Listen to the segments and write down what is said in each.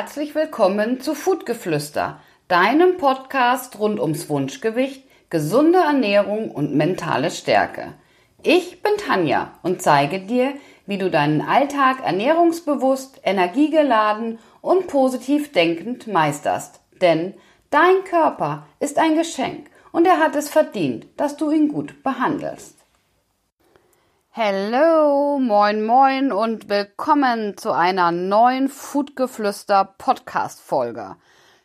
herzlich willkommen zu Foodgeflüster, deinem Podcast rund ums Wunschgewicht, gesunde Ernährung und mentale Stärke. Ich bin Tanja und zeige dir, wie du deinen Alltag ernährungsbewusst, energiegeladen und positiv denkend meisterst. Denn dein Körper ist ein Geschenk und er hat es verdient, dass du ihn gut behandelst. Hallo, moin, moin und willkommen zu einer neuen Foodgeflüster Podcast Folge.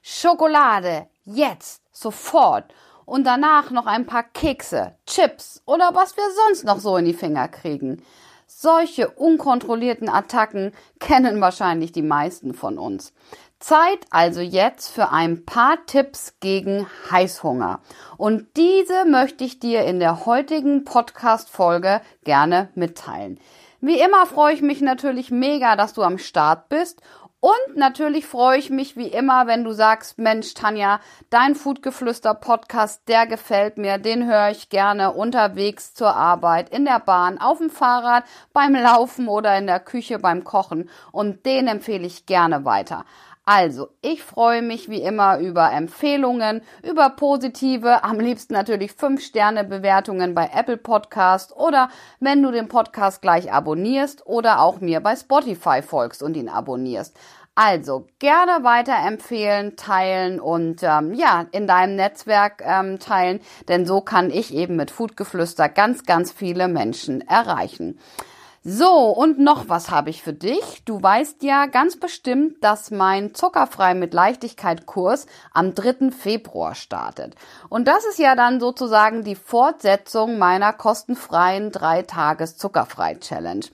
Schokolade, jetzt, sofort und danach noch ein paar Kekse, Chips oder was wir sonst noch so in die Finger kriegen. Solche unkontrollierten Attacken kennen wahrscheinlich die meisten von uns. Zeit also jetzt für ein paar Tipps gegen Heißhunger. Und diese möchte ich dir in der heutigen Podcast-Folge gerne mitteilen. Wie immer freue ich mich natürlich mega, dass du am Start bist und natürlich freue ich mich wie immer, wenn du sagst, Mensch, Tanja, dein Foodgeflüster Podcast, der gefällt mir, den höre ich gerne unterwegs zur Arbeit, in der Bahn, auf dem Fahrrad, beim Laufen oder in der Küche beim Kochen und den empfehle ich gerne weiter. Also, ich freue mich wie immer über Empfehlungen, über positive, am liebsten natürlich 5 Sterne Bewertungen bei Apple Podcast oder wenn du den Podcast gleich abonnierst oder auch mir bei Spotify folgst und ihn abonnierst. Also gerne weiterempfehlen, teilen und ähm, ja in deinem Netzwerk ähm, teilen, denn so kann ich eben mit Foodgeflüster ganz, ganz viele Menschen erreichen. So, und noch was habe ich für dich. Du weißt ja ganz bestimmt, dass mein Zuckerfrei mit Leichtigkeit Kurs am 3. Februar startet. Und das ist ja dann sozusagen die Fortsetzung meiner kostenfreien 3 Tages Zuckerfrei Challenge.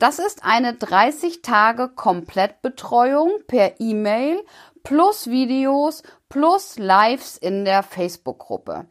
Das ist eine 30 Tage Komplettbetreuung per E-Mail plus Videos plus Lives in der Facebook-Gruppe.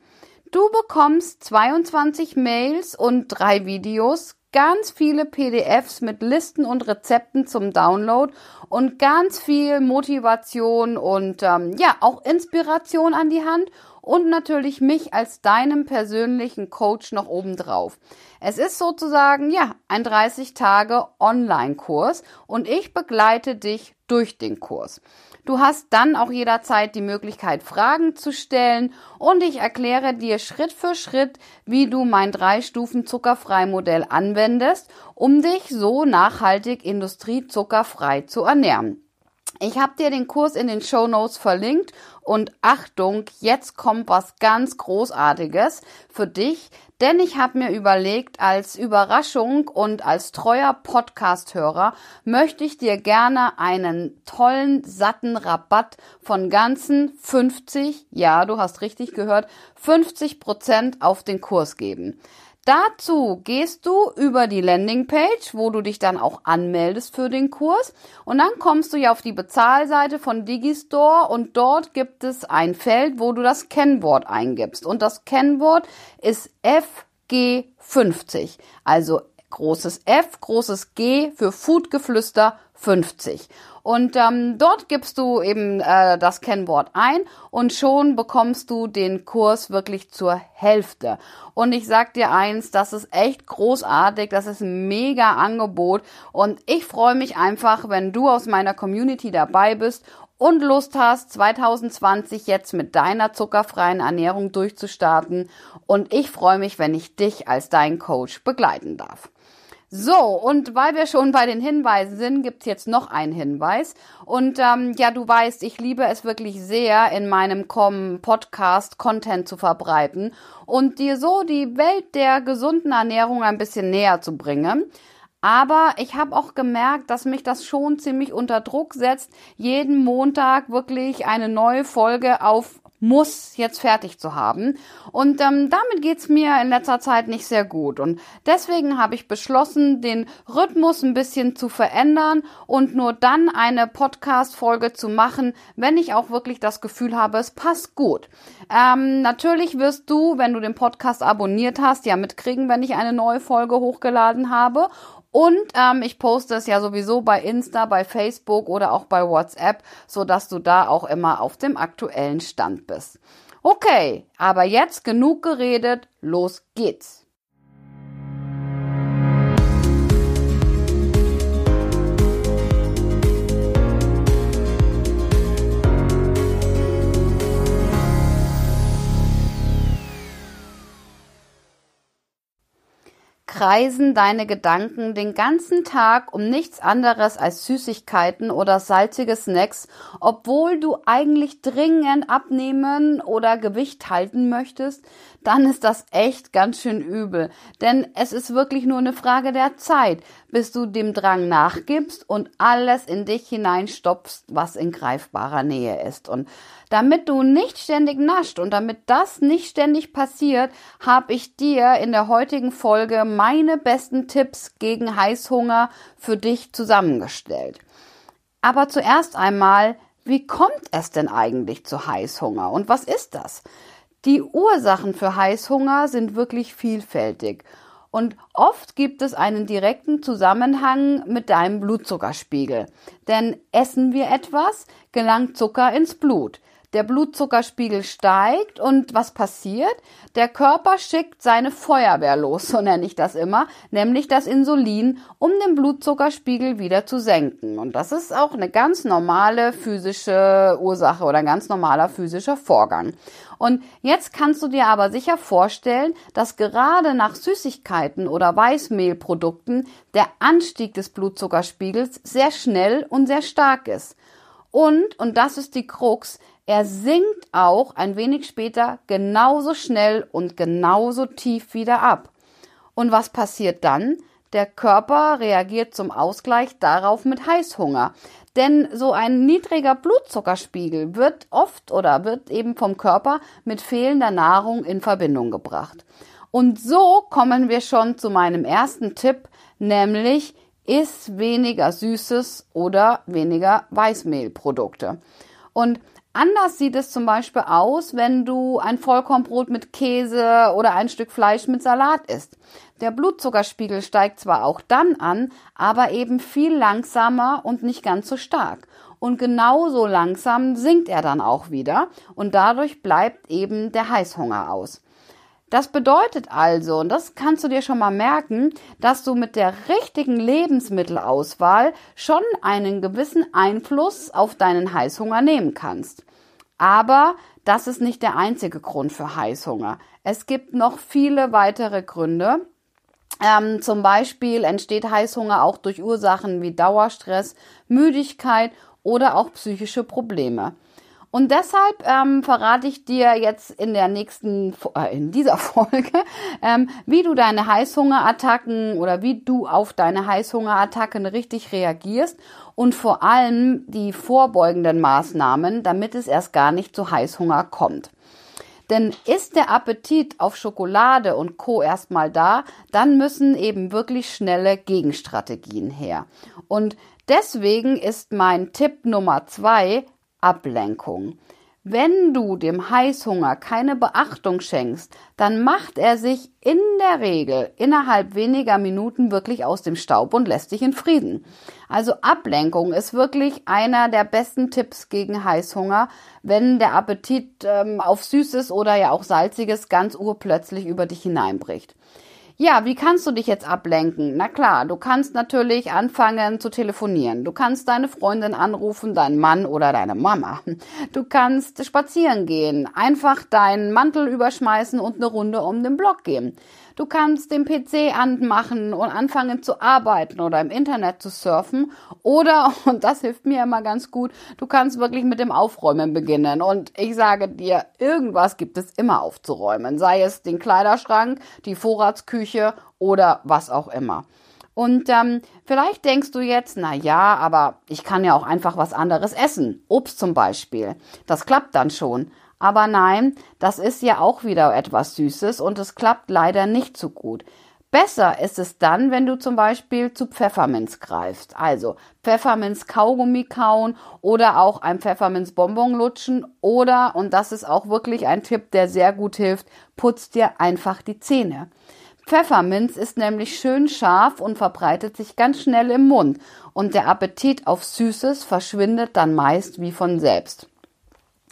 Du bekommst 22 Mails und drei Videos ganz viele PDFs mit Listen und Rezepten zum Download und ganz viel Motivation und ähm, ja auch Inspiration an die Hand und natürlich mich als deinem persönlichen Coach noch obendrauf. Es ist sozusagen ja ein 30 Tage Online-Kurs und ich begleite dich durch den Kurs. Du hast dann auch jederzeit die Möglichkeit, Fragen zu stellen und ich erkläre dir Schritt für Schritt, wie du mein Drei-Stufen-Zuckerfrei-Modell anwendest, um dich so nachhaltig industriezuckerfrei zu ernähren. Ich habe dir den Kurs in den Show Notes verlinkt und Achtung, jetzt kommt was ganz Großartiges für dich, denn ich habe mir überlegt, als Überraschung und als treuer Podcast-Hörer möchte ich dir gerne einen tollen, satten Rabatt von ganzen 50, ja, du hast richtig gehört, 50 Prozent auf den Kurs geben. Dazu gehst du über die Landingpage, wo du dich dann auch anmeldest für den Kurs. Und dann kommst du ja auf die Bezahlseite von Digistore und dort gibt es ein Feld, wo du das Kennwort eingibst. Und das Kennwort ist FG50, also großes F, großes G für Foodgeflüster 50. Und ähm, dort gibst du eben äh, das Kennwort ein und schon bekommst du den Kurs wirklich zur Hälfte. Und ich sag dir eins, das ist echt großartig, das ist ein mega Angebot und ich freue mich einfach, wenn du aus meiner Community dabei bist und Lust hast, 2020 jetzt mit deiner zuckerfreien Ernährung durchzustarten. Und ich freue mich, wenn ich dich als dein Coach begleiten darf. So, und weil wir schon bei den Hinweisen sind, gibt's jetzt noch einen Hinweis. Und ähm, ja, du weißt, ich liebe es wirklich sehr, in meinem Podcast Content zu verbreiten und dir so die Welt der gesunden Ernährung ein bisschen näher zu bringen. Aber ich habe auch gemerkt, dass mich das schon ziemlich unter Druck setzt, jeden Montag wirklich eine neue Folge auf muss jetzt fertig zu haben. Und ähm, damit geht's mir in letzter Zeit nicht sehr gut. Und deswegen habe ich beschlossen, den Rhythmus ein bisschen zu verändern und nur dann eine Podcast-Folge zu machen, wenn ich auch wirklich das Gefühl habe, es passt gut. Ähm, natürlich wirst du, wenn du den Podcast abonniert hast, ja mitkriegen, wenn ich eine neue Folge hochgeladen habe. Und ähm, ich poste es ja sowieso bei Insta, bei Facebook oder auch bei WhatsApp, so dass du da auch immer auf dem aktuellen Stand bist. Okay, aber jetzt genug geredet, los geht's. Kreisen deine Gedanken den ganzen Tag um nichts anderes als Süßigkeiten oder salzige Snacks, obwohl du eigentlich dringend abnehmen oder Gewicht halten möchtest, dann ist das echt ganz schön übel. Denn es ist wirklich nur eine Frage der Zeit, bis du dem Drang nachgibst und alles in dich hineinstopfst, was in greifbarer Nähe ist. Und damit du nicht ständig nascht und damit das nicht ständig passiert, habe ich dir in der heutigen Folge meine besten Tipps gegen Heißhunger für dich zusammengestellt. Aber zuerst einmal, wie kommt es denn eigentlich zu Heißhunger und was ist das? Die Ursachen für Heißhunger sind wirklich vielfältig und oft gibt es einen direkten Zusammenhang mit deinem Blutzuckerspiegel. Denn essen wir etwas, gelangt Zucker ins Blut der Blutzuckerspiegel steigt und was passiert? Der Körper schickt seine Feuerwehr los, so nenne ich das immer, nämlich das Insulin, um den Blutzuckerspiegel wieder zu senken. Und das ist auch eine ganz normale physische Ursache oder ein ganz normaler physischer Vorgang. Und jetzt kannst du dir aber sicher vorstellen, dass gerade nach Süßigkeiten oder Weißmehlprodukten der Anstieg des Blutzuckerspiegels sehr schnell und sehr stark ist. Und, und das ist die Krux, er sinkt auch ein wenig später genauso schnell und genauso tief wieder ab. Und was passiert dann? Der Körper reagiert zum Ausgleich darauf mit Heißhunger. Denn so ein niedriger Blutzuckerspiegel wird oft oder wird eben vom Körper mit fehlender Nahrung in Verbindung gebracht. Und so kommen wir schon zu meinem ersten Tipp, nämlich iss weniger Süßes oder weniger Weißmehlprodukte. Und Anders sieht es zum Beispiel aus, wenn du ein Vollkornbrot mit Käse oder ein Stück Fleisch mit Salat isst. Der Blutzuckerspiegel steigt zwar auch dann an, aber eben viel langsamer und nicht ganz so stark. Und genauso langsam sinkt er dann auch wieder und dadurch bleibt eben der Heißhunger aus. Das bedeutet also, und das kannst du dir schon mal merken, dass du mit der richtigen Lebensmittelauswahl schon einen gewissen Einfluss auf deinen Heißhunger nehmen kannst. Aber das ist nicht der einzige Grund für Heißhunger. Es gibt noch viele weitere Gründe. Ähm, zum Beispiel entsteht Heißhunger auch durch Ursachen wie Dauerstress, Müdigkeit oder auch psychische Probleme. Und deshalb ähm, verrate ich dir jetzt in der nächsten, äh, in dieser Folge, ähm, wie du deine Heißhungerattacken oder wie du auf deine Heißhungerattacken richtig reagierst und vor allem die vorbeugenden Maßnahmen, damit es erst gar nicht zu Heißhunger kommt. Denn ist der Appetit auf Schokolade und Co. erstmal da, dann müssen eben wirklich schnelle Gegenstrategien her. Und deswegen ist mein Tipp Nummer zwei, Ablenkung. Wenn du dem Heißhunger keine Beachtung schenkst, dann macht er sich in der Regel innerhalb weniger Minuten wirklich aus dem Staub und lässt dich in Frieden. Also Ablenkung ist wirklich einer der besten Tipps gegen Heißhunger, wenn der Appetit ähm, auf Süßes oder ja auch Salziges ganz urplötzlich über dich hineinbricht. Ja, wie kannst du dich jetzt ablenken? Na klar, du kannst natürlich anfangen zu telefonieren. Du kannst deine Freundin anrufen, deinen Mann oder deine Mama. Du kannst spazieren gehen, einfach deinen Mantel überschmeißen und eine Runde um den Block gehen. Du kannst den PC anmachen und anfangen zu arbeiten oder im Internet zu surfen. Oder, und das hilft mir immer ganz gut, du kannst wirklich mit dem Aufräumen beginnen. Und ich sage dir, irgendwas gibt es immer aufzuräumen. Sei es den Kleiderschrank, die Vorratsküche oder was auch immer. Und ähm, vielleicht denkst du jetzt, na ja, aber ich kann ja auch einfach was anderes essen. Obst zum Beispiel. Das klappt dann schon. Aber nein, das ist ja auch wieder etwas Süßes und es klappt leider nicht so gut. Besser ist es dann, wenn du zum Beispiel zu Pfefferminz greifst. Also Pfefferminz Kaugummi kauen oder auch ein Pfefferminz Bonbon lutschen oder, und das ist auch wirklich ein Tipp, der sehr gut hilft, putz dir einfach die Zähne. Pfefferminz ist nämlich schön scharf und verbreitet sich ganz schnell im Mund und der Appetit auf Süßes verschwindet dann meist wie von selbst.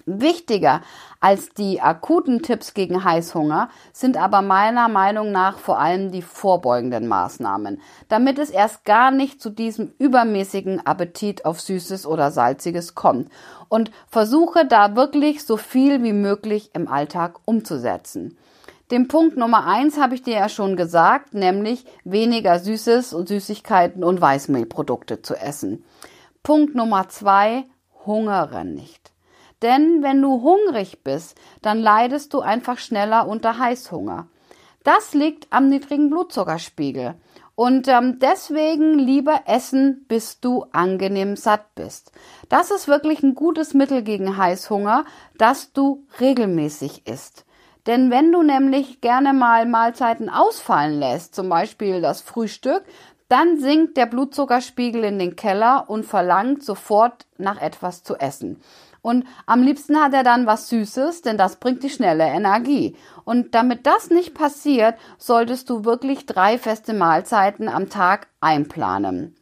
Wichtiger als die akuten Tipps gegen Heißhunger sind aber meiner Meinung nach vor allem die vorbeugenden Maßnahmen, damit es erst gar nicht zu diesem übermäßigen Appetit auf Süßes oder Salziges kommt und versuche da wirklich so viel wie möglich im Alltag umzusetzen. Den Punkt Nummer eins habe ich dir ja schon gesagt, nämlich weniger Süßes und Süßigkeiten und Weißmehlprodukte zu essen. Punkt Nummer zwei, hungere nicht. Denn wenn du hungrig bist, dann leidest du einfach schneller unter Heißhunger. Das liegt am niedrigen Blutzuckerspiegel. Und ähm, deswegen lieber essen, bis du angenehm satt bist. Das ist wirklich ein gutes Mittel gegen Heißhunger, dass du regelmäßig isst. Denn wenn du nämlich gerne mal Mahlzeiten ausfallen lässt, zum Beispiel das Frühstück, dann sinkt der Blutzuckerspiegel in den Keller und verlangt sofort nach etwas zu essen. Und am liebsten hat er dann was Süßes, denn das bringt die schnelle Energie. Und damit das nicht passiert, solltest du wirklich drei feste Mahlzeiten am Tag einplanen.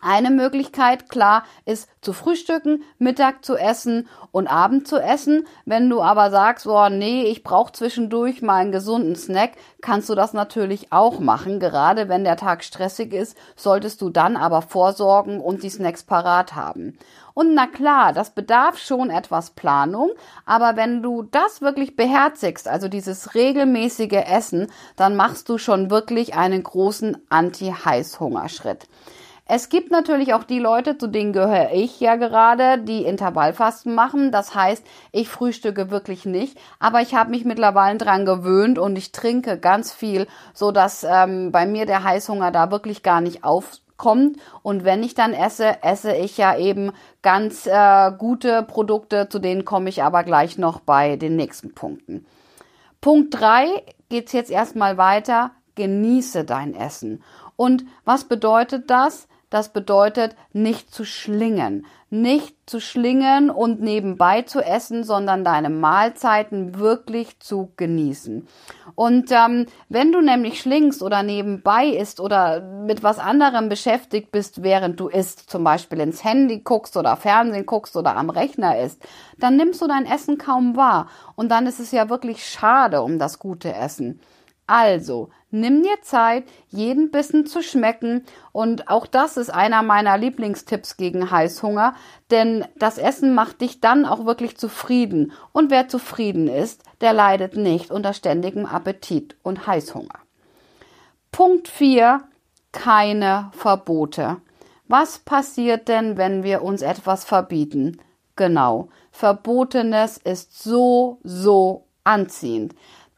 Eine Möglichkeit, klar, ist zu frühstücken, Mittag zu essen und Abend zu essen. Wenn du aber sagst, oh nee, ich brauche zwischendurch mal einen gesunden Snack, kannst du das natürlich auch machen. Gerade wenn der Tag stressig ist, solltest du dann aber vorsorgen und die Snacks parat haben. Und na klar, das bedarf schon etwas Planung, aber wenn du das wirklich beherzigst, also dieses regelmäßige Essen, dann machst du schon wirklich einen großen Anti-Heißhungerschritt. Es gibt natürlich auch die Leute, zu denen gehöre ich ja gerade, die Intervallfasten machen. Das heißt, ich frühstücke wirklich nicht, aber ich habe mich mittlerweile dran gewöhnt und ich trinke ganz viel, so dass ähm, bei mir der Heißhunger da wirklich gar nicht auf kommt. Und wenn ich dann esse, esse ich ja eben ganz äh, gute Produkte, zu denen komme ich aber gleich noch bei den nächsten Punkten. Punkt drei geht's jetzt erstmal weiter. Genieße dein Essen. Und was bedeutet das? Das bedeutet, nicht zu schlingen. Nicht zu schlingen und nebenbei zu essen, sondern deine Mahlzeiten wirklich zu genießen. Und ähm, wenn du nämlich schlingst oder nebenbei isst oder mit was anderem beschäftigt bist, während du isst, zum Beispiel ins Handy guckst oder Fernsehen guckst oder am Rechner isst, dann nimmst du dein Essen kaum wahr. Und dann ist es ja wirklich schade um das gute Essen. Also, nimm dir Zeit, jeden Bissen zu schmecken und auch das ist einer meiner Lieblingstipps gegen Heißhunger, denn das Essen macht dich dann auch wirklich zufrieden und wer zufrieden ist, der leidet nicht unter ständigem Appetit und Heißhunger. Punkt 4. Keine Verbote. Was passiert denn, wenn wir uns etwas verbieten? Genau, Verbotenes ist so, so anziehend.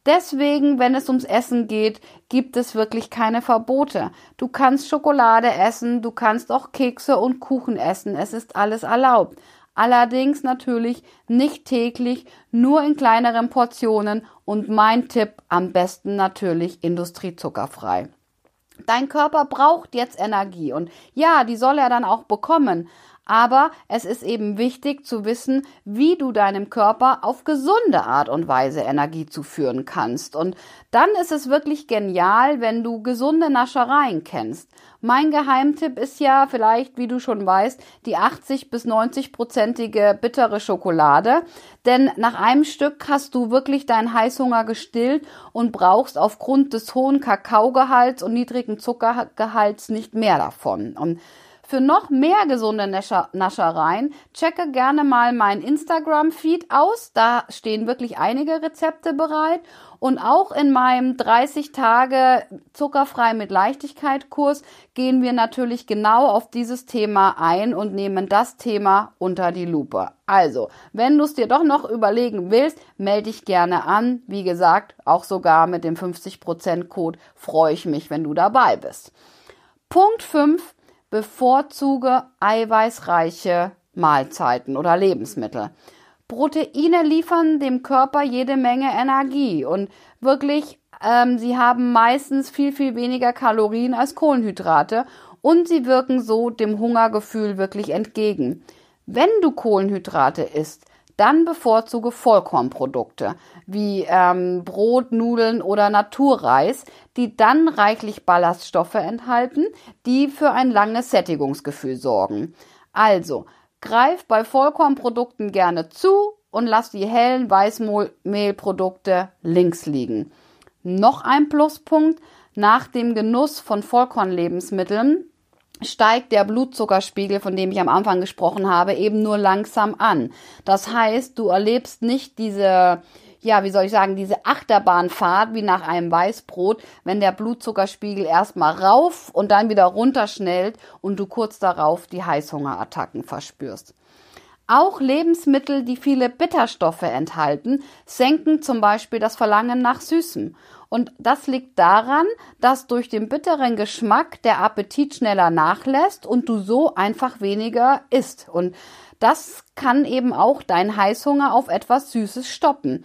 Deswegen, wenn es ums Essen geht, gibt es wirklich keine Verbote. Du kannst Schokolade essen, du kannst auch Kekse und Kuchen essen, es ist alles erlaubt. Allerdings natürlich nicht täglich, nur in kleineren Portionen und mein Tipp am besten natürlich industriezuckerfrei. Dein Körper braucht jetzt Energie und ja, die soll er dann auch bekommen. Aber es ist eben wichtig zu wissen, wie du deinem Körper auf gesunde Art und Weise Energie zuführen kannst. Und dann ist es wirklich genial, wenn du gesunde Naschereien kennst. Mein Geheimtipp ist ja vielleicht, wie du schon weißt, die 80 bis 90 prozentige bittere Schokolade. Denn nach einem Stück hast du wirklich deinen Heißhunger gestillt und brauchst aufgrund des hohen Kakaogehalts und niedrigen Zuckergehalts nicht mehr davon. Und für noch mehr gesunde Naschereien checke gerne mal mein Instagram-Feed aus. Da stehen wirklich einige Rezepte bereit. Und auch in meinem 30 Tage zuckerfrei mit Leichtigkeit Kurs gehen wir natürlich genau auf dieses Thema ein und nehmen das Thema unter die Lupe. Also, wenn du es dir doch noch überlegen willst, melde dich gerne an. Wie gesagt, auch sogar mit dem 50% Code freue ich mich, wenn du dabei bist. Punkt 5 bevorzuge eiweißreiche Mahlzeiten oder Lebensmittel. Proteine liefern dem Körper jede Menge Energie und wirklich, ähm, sie haben meistens viel, viel weniger Kalorien als Kohlenhydrate und sie wirken so dem Hungergefühl wirklich entgegen. Wenn du Kohlenhydrate isst, dann bevorzuge Vollkornprodukte wie ähm, Brot, Nudeln oder Naturreis, die dann reichlich Ballaststoffe enthalten, die für ein langes Sättigungsgefühl sorgen. Also, greif bei Vollkornprodukten gerne zu und lass die hellen Weißmehlprodukte links liegen. Noch ein Pluspunkt, nach dem Genuss von Vollkornlebensmitteln steigt der Blutzuckerspiegel, von dem ich am Anfang gesprochen habe, eben nur langsam an. Das heißt, du erlebst nicht diese ja, wie soll ich sagen, diese Achterbahnfahrt wie nach einem Weißbrot, wenn der Blutzuckerspiegel erstmal rauf und dann wieder runterschnellt und du kurz darauf die Heißhungerattacken verspürst. Auch Lebensmittel, die viele Bitterstoffe enthalten, senken zum Beispiel das Verlangen nach Süßem. Und das liegt daran, dass durch den bitteren Geschmack der Appetit schneller nachlässt und du so einfach weniger isst. Und das kann eben auch deinen Heißhunger auf etwas Süßes stoppen.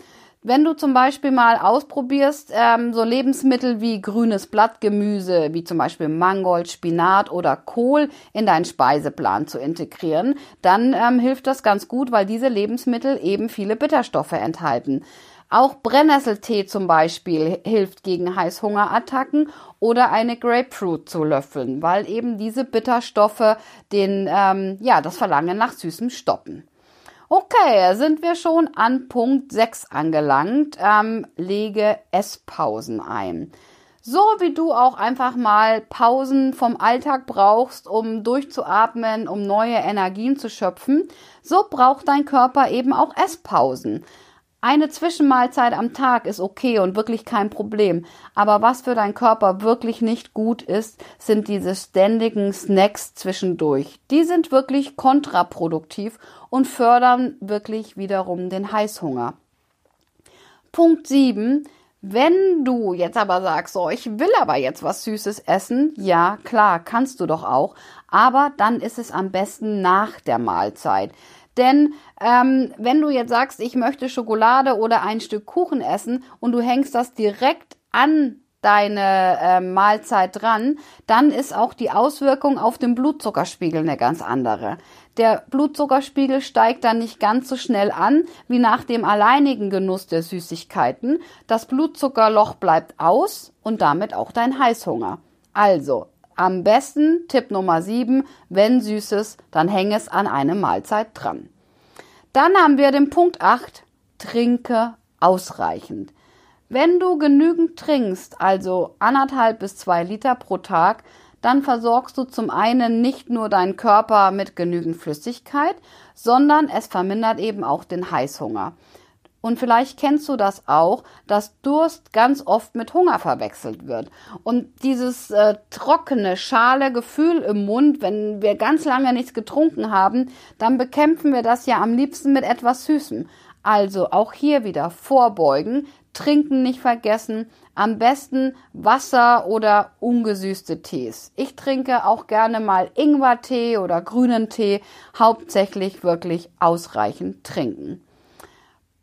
Wenn du zum Beispiel mal ausprobierst, ähm, so Lebensmittel wie grünes Blattgemüse, wie zum Beispiel Mangold, Spinat oder Kohl in deinen Speiseplan zu integrieren, dann ähm, hilft das ganz gut, weil diese Lebensmittel eben viele Bitterstoffe enthalten. Auch Brennnesseltee zum Beispiel hilft gegen Heißhungerattacken oder eine Grapefruit zu löffeln, weil eben diese Bitterstoffe den, ähm, ja, das Verlangen nach Süßem stoppen. Okay, sind wir schon an Punkt 6 angelangt. Ähm, lege Esspausen ein. So wie du auch einfach mal Pausen vom Alltag brauchst, um durchzuatmen, um neue Energien zu schöpfen, so braucht dein Körper eben auch Esspausen. Eine Zwischenmahlzeit am Tag ist okay und wirklich kein Problem. Aber was für deinen Körper wirklich nicht gut ist, sind diese ständigen Snacks zwischendurch. Die sind wirklich kontraproduktiv und fördern wirklich wiederum den Heißhunger. Punkt 7. Wenn du jetzt aber sagst, so, ich will aber jetzt was Süßes essen, ja, klar, kannst du doch auch, aber dann ist es am besten nach der Mahlzeit. Denn ähm, wenn du jetzt sagst, ich möchte Schokolade oder ein Stück Kuchen essen und du hängst das direkt an deine äh, Mahlzeit dran, dann ist auch die Auswirkung auf den Blutzuckerspiegel eine ganz andere. Der Blutzuckerspiegel steigt dann nicht ganz so schnell an wie nach dem alleinigen Genuss der Süßigkeiten. Das Blutzuckerloch bleibt aus und damit auch dein Heißhunger. Also, am besten Tipp Nummer 7, wenn Süßes, dann häng es an eine Mahlzeit dran. Dann haben wir den Punkt 8, trinke ausreichend. Wenn du genügend trinkst, also anderthalb bis zwei Liter pro Tag, dann versorgst du zum einen nicht nur deinen Körper mit genügend Flüssigkeit, sondern es vermindert eben auch den Heißhunger. Und vielleicht kennst du das auch, dass Durst ganz oft mit Hunger verwechselt wird. Und dieses äh, trockene, schale Gefühl im Mund, wenn wir ganz lange nichts getrunken haben, dann bekämpfen wir das ja am liebsten mit etwas Süßem. Also auch hier wieder vorbeugen, trinken nicht vergessen, am besten Wasser oder ungesüßte Tees. Ich trinke auch gerne mal Ingwertee oder grünen Tee, hauptsächlich wirklich ausreichend trinken.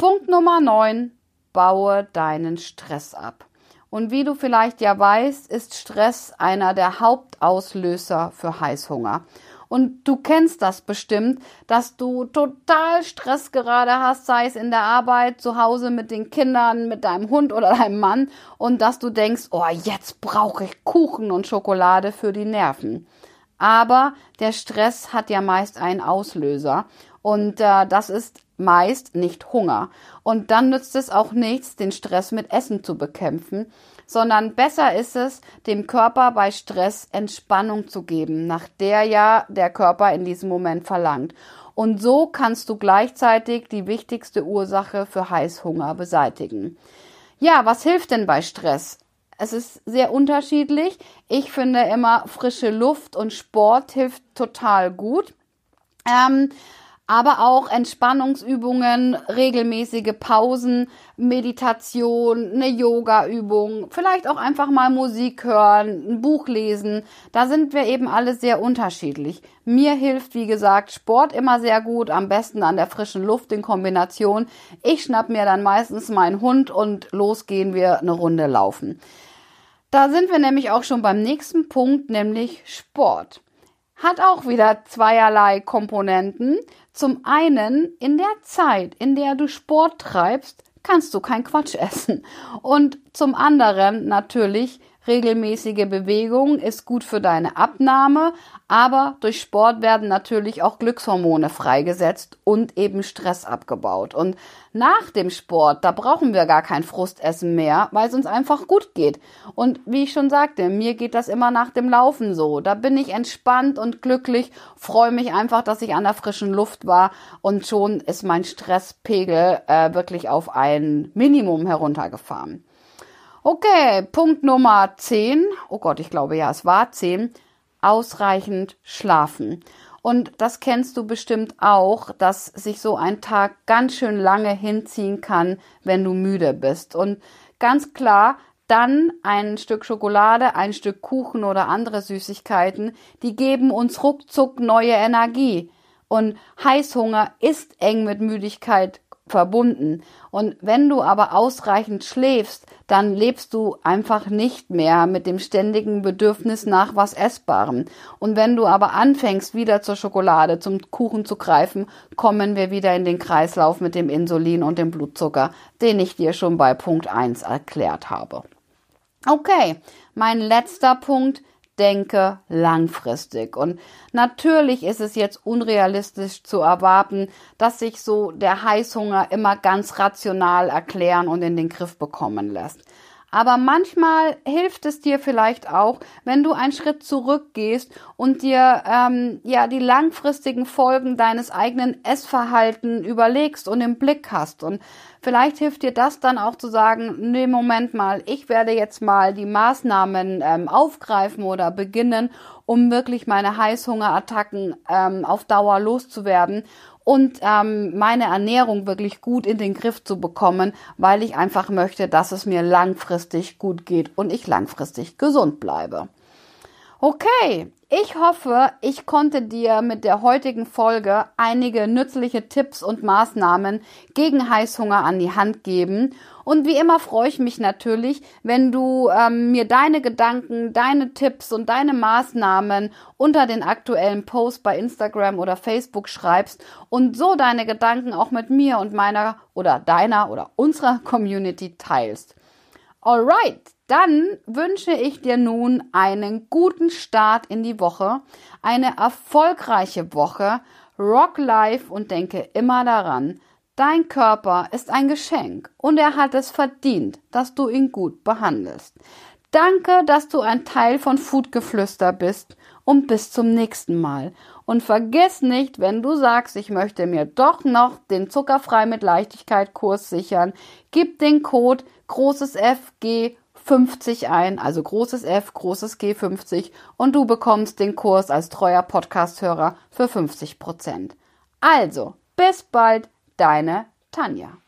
Punkt Nummer 9. Baue deinen Stress ab. Und wie du vielleicht ja weißt, ist Stress einer der Hauptauslöser für Heißhunger. Und du kennst das bestimmt, dass du total Stress gerade hast, sei es in der Arbeit, zu Hause mit den Kindern, mit deinem Hund oder deinem Mann, und dass du denkst, oh, jetzt brauche ich Kuchen und Schokolade für die Nerven. Aber der Stress hat ja meist einen Auslöser. Und äh, das ist meist nicht Hunger. Und dann nützt es auch nichts, den Stress mit Essen zu bekämpfen, sondern besser ist es, dem Körper bei Stress Entspannung zu geben, nach der ja der Körper in diesem Moment verlangt. Und so kannst du gleichzeitig die wichtigste Ursache für Heißhunger beseitigen. Ja, was hilft denn bei Stress? Es ist sehr unterschiedlich. Ich finde immer frische Luft und Sport hilft total gut. Ähm, aber auch Entspannungsübungen, regelmäßige Pausen, Meditation, eine Yoga-Übung, vielleicht auch einfach mal Musik hören, ein Buch lesen. Da sind wir eben alle sehr unterschiedlich. Mir hilft, wie gesagt, Sport immer sehr gut, am besten an der frischen Luft in Kombination. Ich schnapp mir dann meistens meinen Hund und los gehen wir eine Runde laufen. Da sind wir nämlich auch schon beim nächsten Punkt, nämlich Sport hat auch wieder zweierlei Komponenten. Zum einen, in der Zeit, in der du Sport treibst, kannst du kein Quatsch essen. Und zum anderen natürlich, Regelmäßige Bewegung ist gut für deine Abnahme, aber durch Sport werden natürlich auch Glückshormone freigesetzt und eben Stress abgebaut. Und nach dem Sport, da brauchen wir gar kein Frustessen mehr, weil es uns einfach gut geht. Und wie ich schon sagte, mir geht das immer nach dem Laufen so. Da bin ich entspannt und glücklich, freue mich einfach, dass ich an der frischen Luft war und schon ist mein Stresspegel äh, wirklich auf ein Minimum heruntergefahren. Okay, Punkt Nummer 10. Oh Gott, ich glaube ja, es war 10. Ausreichend schlafen. Und das kennst du bestimmt auch, dass sich so ein Tag ganz schön lange hinziehen kann, wenn du müde bist. Und ganz klar, dann ein Stück Schokolade, ein Stück Kuchen oder andere Süßigkeiten, die geben uns ruckzuck neue Energie. Und Heißhunger ist eng mit Müdigkeit verbunden. Und wenn du aber ausreichend schläfst, dann lebst du einfach nicht mehr mit dem ständigen Bedürfnis nach was Essbarem. Und wenn du aber anfängst, wieder zur Schokolade, zum Kuchen zu greifen, kommen wir wieder in den Kreislauf mit dem Insulin und dem Blutzucker, den ich dir schon bei Punkt 1 erklärt habe. Okay, mein letzter Punkt denke langfristig. Und natürlich ist es jetzt unrealistisch zu erwarten, dass sich so der Heißhunger immer ganz rational erklären und in den Griff bekommen lässt. Aber manchmal hilft es dir vielleicht auch, wenn du einen Schritt zurückgehst und dir ähm, ja die langfristigen Folgen deines eigenen Essverhalten überlegst und im Blick hast. Und vielleicht hilft dir das dann auch zu sagen, nee, Moment mal, ich werde jetzt mal die Maßnahmen ähm, aufgreifen oder beginnen, um wirklich meine Heißhungerattacken ähm, auf Dauer loszuwerden und ähm, meine Ernährung wirklich gut in den Griff zu bekommen, weil ich einfach möchte, dass es mir langfristig gut geht und ich langfristig gesund bleibe. Okay, ich hoffe, ich konnte dir mit der heutigen Folge einige nützliche Tipps und Maßnahmen gegen Heißhunger an die Hand geben und wie immer freue ich mich natürlich, wenn du ähm, mir deine Gedanken, deine Tipps und deine Maßnahmen unter den aktuellen Post bei Instagram oder Facebook schreibst und so deine Gedanken auch mit mir und meiner oder deiner oder unserer Community teilst. Alright, dann wünsche ich dir nun einen guten Start in die Woche, eine erfolgreiche Woche, Rock Life und denke immer daran, Dein Körper ist ein Geschenk und er hat es verdient, dass du ihn gut behandelst. Danke, dass du ein Teil von Foodgeflüster bist und bis zum nächsten Mal. Und vergiss nicht, wenn du sagst, ich möchte mir doch noch den Zuckerfrei mit Leichtigkeit Kurs sichern, gib den Code großes FG 50 ein, also großes F, großes G 50 und du bekommst den Kurs als treuer Podcasthörer für 50 Prozent. Also, bis bald, Deine Tanja.